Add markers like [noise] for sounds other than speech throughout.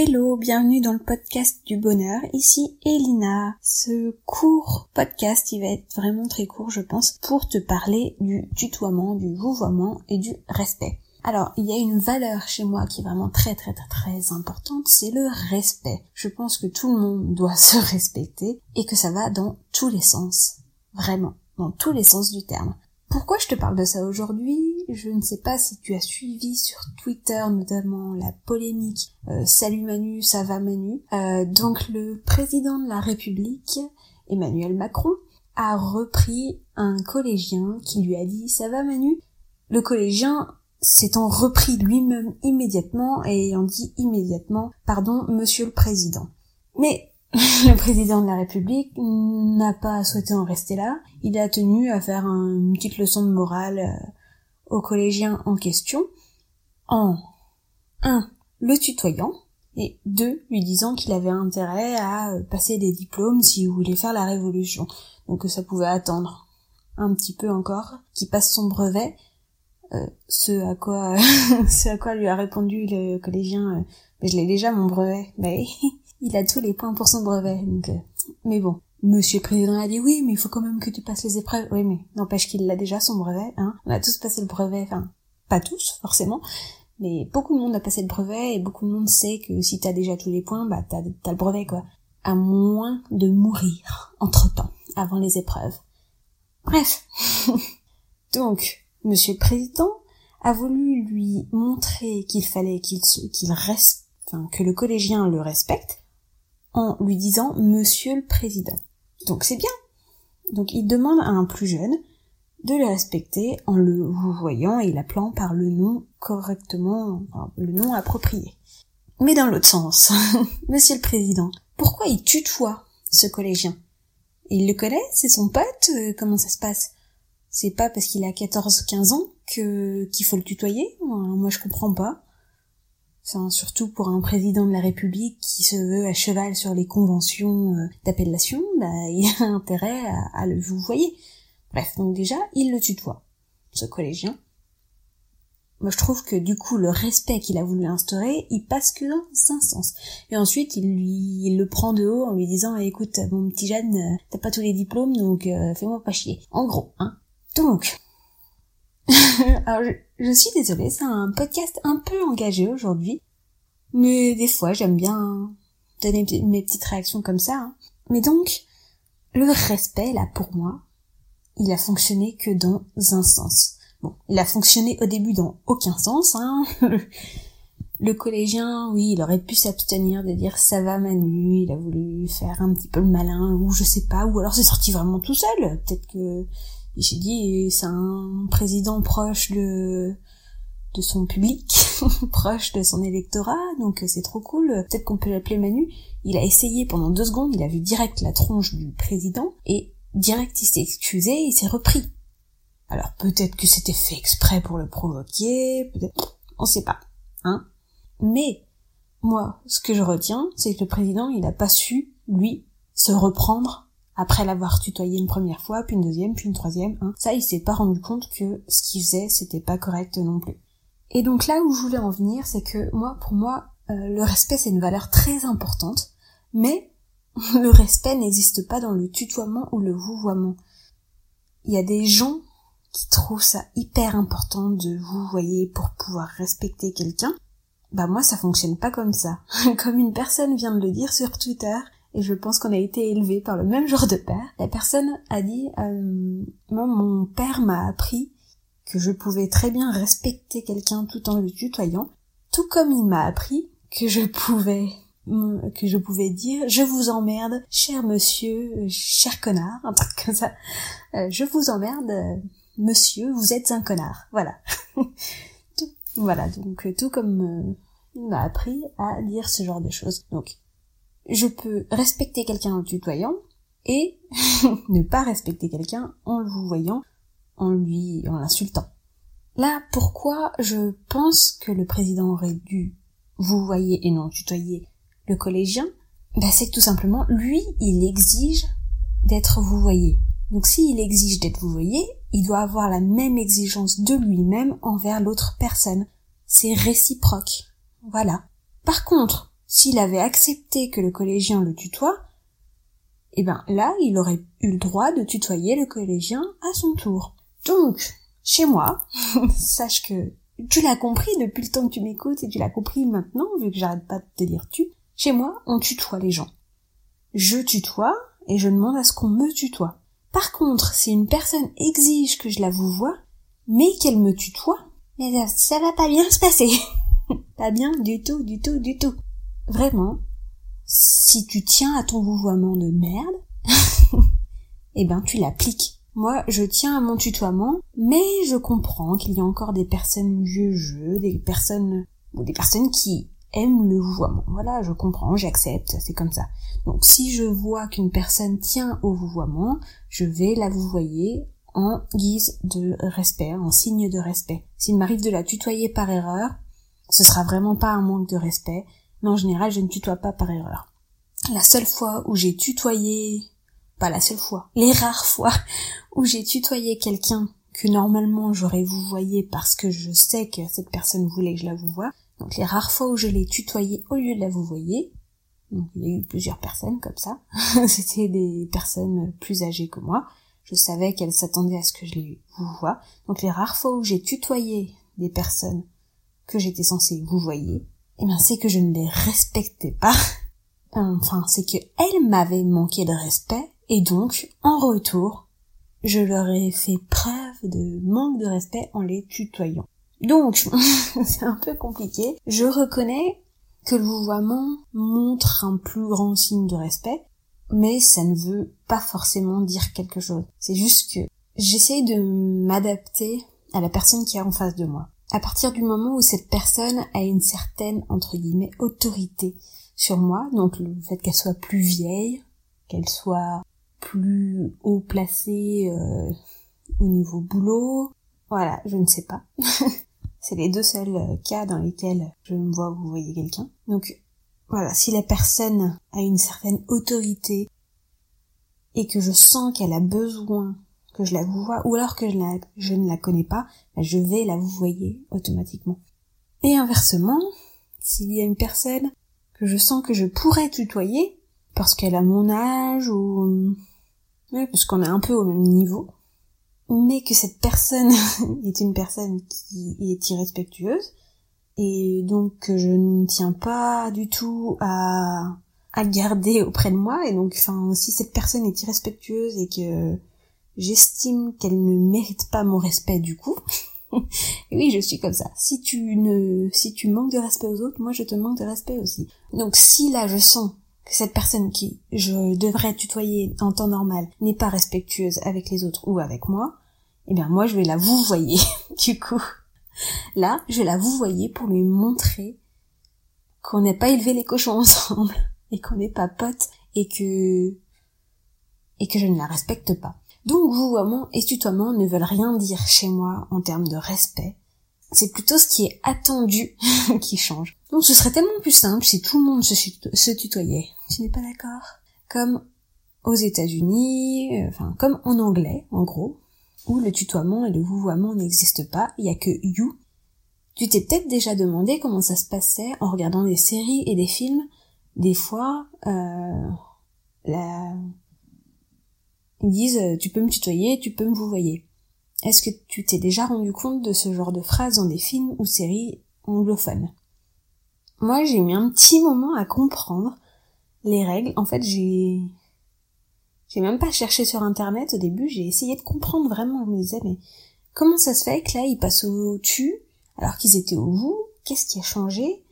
Hello, bienvenue dans le podcast du bonheur. Ici Elina. Ce court podcast, il va être vraiment très court, je pense, pour te parler du tutoiement, du vouvoiement et du respect. Alors, il y a une valeur chez moi qui est vraiment très très très très importante, c'est le respect. Je pense que tout le monde doit [laughs] se respecter et que ça va dans tous les sens. Vraiment, dans tous les sens du terme. Pourquoi je te parle de ça aujourd'hui? Je ne sais pas si tu as suivi sur Twitter notamment la polémique euh, Salut Manu, ça va Manu. Euh, donc le président de la République, Emmanuel Macron, a repris un collégien qui lui a dit ça va Manu? Le collégien s'étant repris lui-même immédiatement et ayant dit immédiatement pardon monsieur le président. Mais [laughs] le président de la République n'a pas souhaité en rester là. Il a tenu à faire une petite leçon de morale euh, aux collégiens en question en un le tutoyant et deux lui disant qu'il avait intérêt à euh, passer des diplômes s'il voulait faire la révolution. Donc ça pouvait attendre un petit peu encore qu'il passe son brevet. Euh, ce à quoi [laughs] ce à quoi lui a répondu le collégien mais je l'ai déjà mon brevet. Mais il a tous les points pour son brevet. Donc, euh, mais bon, Monsieur le Président a dit oui, mais il faut quand même que tu passes les épreuves. Oui, mais n'empêche qu'il a déjà son brevet. Hein. On a tous passé le brevet, enfin pas tous forcément, mais beaucoup de monde a passé le brevet et beaucoup de monde sait que si t'as déjà tous les points, bah t'as as le brevet quoi. À moins de mourir entre temps, avant les épreuves. Bref. [laughs] Donc, Monsieur le Président a voulu lui montrer qu'il fallait qu'il qu'il reste, enfin que le collégien le respecte en lui disant Monsieur le Président. Donc c'est bien. Donc il demande à un plus jeune de le respecter en le voyant et l'appelant par le nom correctement, le nom approprié. Mais dans l'autre sens, [laughs] Monsieur le Président, pourquoi il tutoie ce collégien? Il le connaît? C'est son pote? Euh, Comment ça se passe? C'est pas parce qu'il a 14-15 ans que qu'il faut le tutoyer? Moi je comprends pas surtout pour un président de la République qui se veut à cheval sur les conventions euh, d'appellation, bah, [laughs] il a intérêt à, le vous voyez. Bref, donc déjà, il le tutoie, ce collégien. Moi, je trouve que du coup, le respect qu'il a voulu instaurer, il passe que dans un sens. Et ensuite, il lui, le prend de haut en lui disant, écoute, mon petit Jeanne, euh, t'as pas tous les diplômes, donc euh, fais-moi pas chier. En gros, hein. Donc, [laughs] alors je, suis désolée, c'est un podcast un peu engagé aujourd'hui, mais des fois j'aime bien donner mes petites réactions comme ça. Hein. Mais donc, le respect là pour moi, il a fonctionné que dans un sens. Bon, il a fonctionné au début dans aucun sens. Hein. [laughs] Le collégien, oui, il aurait pu s'abstenir de dire ça va Manu, il a voulu faire un petit peu le malin, ou je sais pas, ou alors c'est sorti vraiment tout seul. Peut-être que il s'est dit c'est un président proche de de son public, [laughs] proche de son électorat, donc c'est trop cool. Peut-être qu'on peut l'appeler Manu. Il a essayé pendant deux secondes, il a vu direct la tronche du président et direct il s'est excusé, il s'est repris. Alors peut-être que c'était fait exprès pour le provoquer, peut-être, on sait pas, hein. Mais moi, ce que je retiens, c'est que le président, il a pas su lui se reprendre après l'avoir tutoyé une première fois, puis une deuxième, puis une troisième, hein. ça il s'est pas rendu compte que ce qu'il faisait c'était pas correct non plus. Et donc là où je voulais en venir, c'est que moi, pour moi, euh, le respect c'est une valeur très importante, mais [laughs] le respect n'existe pas dans le tutoiement ou le vouvoiement. Il y a des gens qui trouvent ça hyper important de vous voyez pour pouvoir respecter quelqu'un. Bah moi ça fonctionne pas comme ça. [laughs] comme une personne vient de le dire sur Twitter, et je pense qu'on a été élevés par le même genre de père. La personne a dit euh, moi mon père m'a appris que je pouvais très bien respecter quelqu'un tout en le tutoyant, tout comme il m'a appris que je pouvais que je pouvais dire je vous emmerde cher monsieur cher connard un truc comme ça. Euh, je vous emmerde monsieur vous êtes un connard. Voilà. [laughs] Voilà. Donc tout comme euh, il m'a appris à dire ce genre de choses. Donc je peux respecter quelqu'un en le tutoyant et [laughs] ne pas respecter quelqu'un en le voyant, en lui, en l'insultant. Là, pourquoi je pense que le président aurait dû vous voyez et non tutoyer le collégien, bah c'est tout simplement, lui, il exige d'être vous voyez. Donc s'il exige d'être vous voyez, il doit avoir la même exigence de lui-même envers l'autre personne. C'est réciproque. Voilà. Par contre, s'il avait accepté que le collégien le tutoie, eh ben là, il aurait eu le droit de tutoyer le collégien à son tour. Donc, chez moi, [laughs] sache que tu l'as compris depuis le temps que tu m'écoutes et tu l'as compris maintenant, vu que j'arrête pas de te dire tu. Chez moi, on tutoie les gens. Je tutoie et je demande à ce qu'on me tutoie. Par contre, si une personne exige que je la vous vois, mais qu'elle me tutoie, mais ça va pas bien se passer. [laughs] pas bien du tout, du tout, du tout. Vraiment, si tu tiens à ton vouvoiement de merde, [laughs] eh ben tu l'appliques. Moi, je tiens à mon tutoiement, mais je comprends qu'il y a encore des personnes vieux jeu, des personnes ou des personnes qui aiment le vouvoiement. Voilà, je comprends, j'accepte, c'est comme ça. Donc si je vois qu'une personne tient au vouvoiement, je vais la vouvoyer en guise de respect, en signe de respect. S'il m'arrive de la tutoyer par erreur, ce sera vraiment pas un manque de respect, mais en général, je ne tutoie pas par erreur. La seule fois où j'ai tutoyé, pas la seule fois, les rares [laughs] fois où j'ai tutoyé quelqu'un que normalement j'aurais vouvoyé parce que je sais que cette personne voulait que je la vouvoie, donc les rares fois où je l'ai tutoyé au lieu de la vouvoyer, donc il y a eu plusieurs personnes comme ça, [laughs] c'était des personnes plus âgées que moi, je savais qu'elles s'attendaient à ce que je les vouvoie, donc les rares fois où j'ai tutoyé des personnes que j'étais censée vouvoyer, eh bien c'est que je ne les respectais pas. Enfin, c'est que elles m'avaient manqué de respect, et donc, en retour, je leur ai fait preuve de manque de respect en les tutoyant. Donc, [laughs] c'est un peu compliqué. Je reconnais que le vouvoiement montre un plus grand signe de respect, mais ça ne veut pas forcément dire quelque chose. C'est juste que j'essaye de m'adapter à la personne qui est en face de moi à partir du moment où cette personne a une certaine, entre guillemets, autorité sur moi, donc le fait qu'elle soit plus vieille, qu'elle soit plus haut placée euh, au niveau boulot, voilà, je ne sais pas. [laughs] C'est les deux seuls euh, cas dans lesquels je me vois vous voyez quelqu'un. Donc voilà, si la personne a une certaine autorité et que je sens qu'elle a besoin je la vois, ou alors que je, ne la connais pas, ben, je vais la vouvoyer automatiquement. Et inversement, s'il y a une personne que je sens que je pourrais tutoyer, parce qu'elle a mon âge, ou parce qu'on est un peu au même niveau, mais que cette personne [laughs] est une personne qui est irrespectueuse, et donc que je ne tiens pas du tout à, à garder auprès de moi, et donc enfin si cette personne est irrespectueuse et que j'estime qu'elle ne mérite pas mon respect du coup. [laughs] oui, je suis comme ça. Si tu ne, si tu manques de respect aux autres, moi je te manque de respect aussi. Donc si là je sens que cette personne qui je devrais tutoyer en temps normal n'est pas respectueuse avec les autres ou avec moi, eh bien moi je vais la vouvoyer [laughs] du coup. Là, je vais la vouvoyer pour lui montrer qu'on n'a pas élevé les cochons ensemble [laughs] et qu'on n'est pas potes et que et que je ne la respecte pas. Donc vouvoiement et tutoiement ne veulent rien dire chez moi en termes de respect. C'est plutôt ce qui est attendu [laughs] qui change. Donc ce serait tellement plus simple si tout le monde se, tutoyait. Tu n'es pas d'accord? Comme aux États-Unis, euh, enfin comme en anglais en gros, où le tutoiement et le vouvoiement n'existent pas, il y a que you. Tu t'es peut-être déjà demandé comment ça se passait en regardant des séries et des films. Des fois, euh, la ils disent euh, tu peux me tutoyer, tu peux me vouvoyer. Est-ce que tu t'es déjà rendu compte de ce genre de phrases dans des films ou séries anglophones? Moi, j'ai mis un petit moment à comprendre les règles. En fait, j'ai j'ai même pas cherché sur internet au début, j'ai essayé de comprendre vraiment. Je me disais mais comment ça se fait que là ils passent au tu alors qu'ils étaient au vous? Qu'est-ce qui a changé?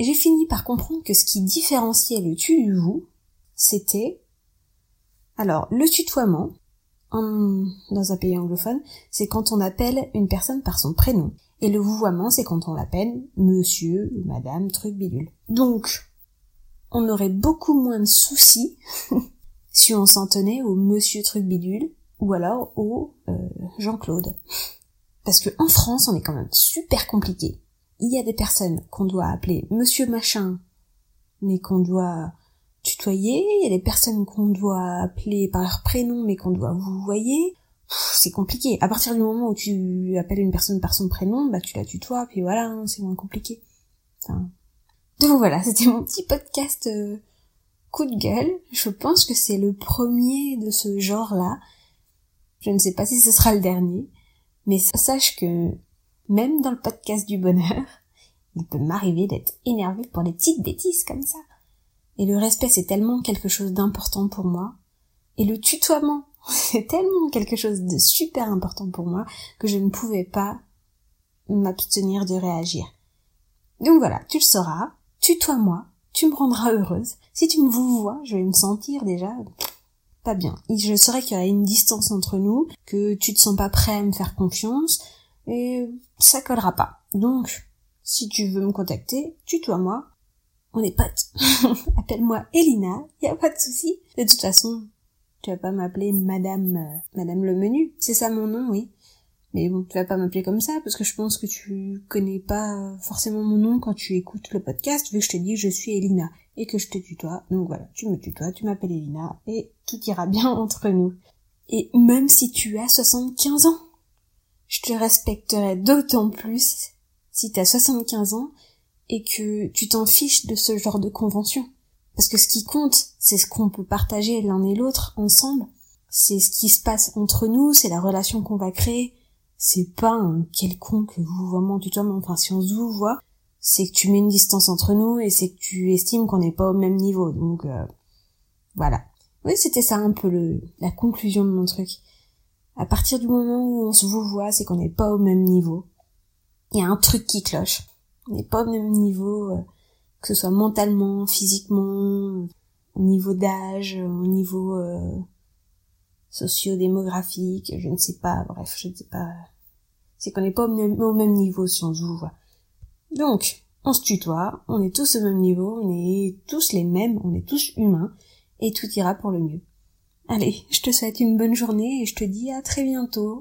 J'ai fini par comprendre que ce qui différenciait le tu du vous, c'était alors, le tutoiement, dans un pays anglophone, c'est quand on appelle une personne par son prénom. Et le vouvoiement, c'est quand on l'appelle monsieur ou madame truc bidule. Donc, on aurait beaucoup moins de soucis [laughs] si on s'en tenait au monsieur truc bidule ou alors au euh, Jean-Claude. Parce que en France, on est quand même super compliqué. Il y a des personnes qu'on doit appeler monsieur machin, mais qu'on doit tutoyer, il y a des personnes qu'on doit appeler par leur prénom mais qu'on doit vous voyez. C'est compliqué. À partir du moment où tu appelles une personne par son prénom, bah tu la tutoies, puis voilà, hein, c'est moins compliqué. Donc voilà, [laughs] c'était mon petit podcast euh, coup de gueule. Je pense que c'est le premier de ce genre-là. Je ne sais pas si ce sera le dernier, mais sache que même dans le podcast du bonheur, il peut m'arriver d'être énervé pour des petites bêtises comme ça. Et le respect, c'est tellement quelque chose d'important pour moi. Et le tutoiement, [laughs] c'est tellement quelque chose de super important pour moi que je ne pouvais pas m'abstenir de réagir. Donc voilà, tu le sauras, tutoie-moi, tu me rendras heureuse. Si tu me vois, je vais me sentir déjà pas bien. je saurais qu'il y a une distance entre nous, que tu te sens pas prêt à me faire confiance, et ça collera pas. Donc, si tu veux me contacter, tutoie-moi, on est potes. [laughs] Appelle-moi Elina, y a pas de souci. De toute façon, tu vas pas m'appeler Madame, euh, Madame le menu. C'est ça mon nom, oui. Mais bon, tu vas pas m'appeler comme ça parce que je pense que tu connais pas forcément mon nom quand tu écoutes le podcast vu que je te dis que je suis Elina et que je te tutoie. Donc voilà, tu me tutoies, tu m'appelles Elina et tout ira bien [laughs] entre nous. Et même si tu as 75 ans, je te respecterai d'autant plus si tu as 75 ans et que tu t'en fiches de ce genre de convention. Parce que ce qui compte, c'est ce qu'on peut partager l'un et l'autre ensemble. C'est ce qui se passe entre nous, c'est la relation qu'on va créer, c'est pas un quelconque vouvoiement, tutoiement, enfin si on se vous voit, c'est que tu mets une distance entre nous et c'est que tu estimes qu'on n'est pas au même niveau, donc euh, voilà. Oui, c'était ça un peu le, la conclusion de mon truc. À partir du moment où on se vous voit, c'est qu'on n'est pas au même niveau. Il y a un truc qui cloche. On n'est pas au même niveau, euh, que ce soit mentalement, physiquement, au niveau d'âge, au niveau euh, socio-démographique, je ne sais pas, bref, je ne sais pas c'est qu'on n'est pas au même, niveau si on se voit. Donc, on se tutoie, on est tous au même niveau, on est tous les mêmes, on est tous humains, et tout ira pour le mieux. Allez, je te souhaite une bonne journée et je te dis à très bientôt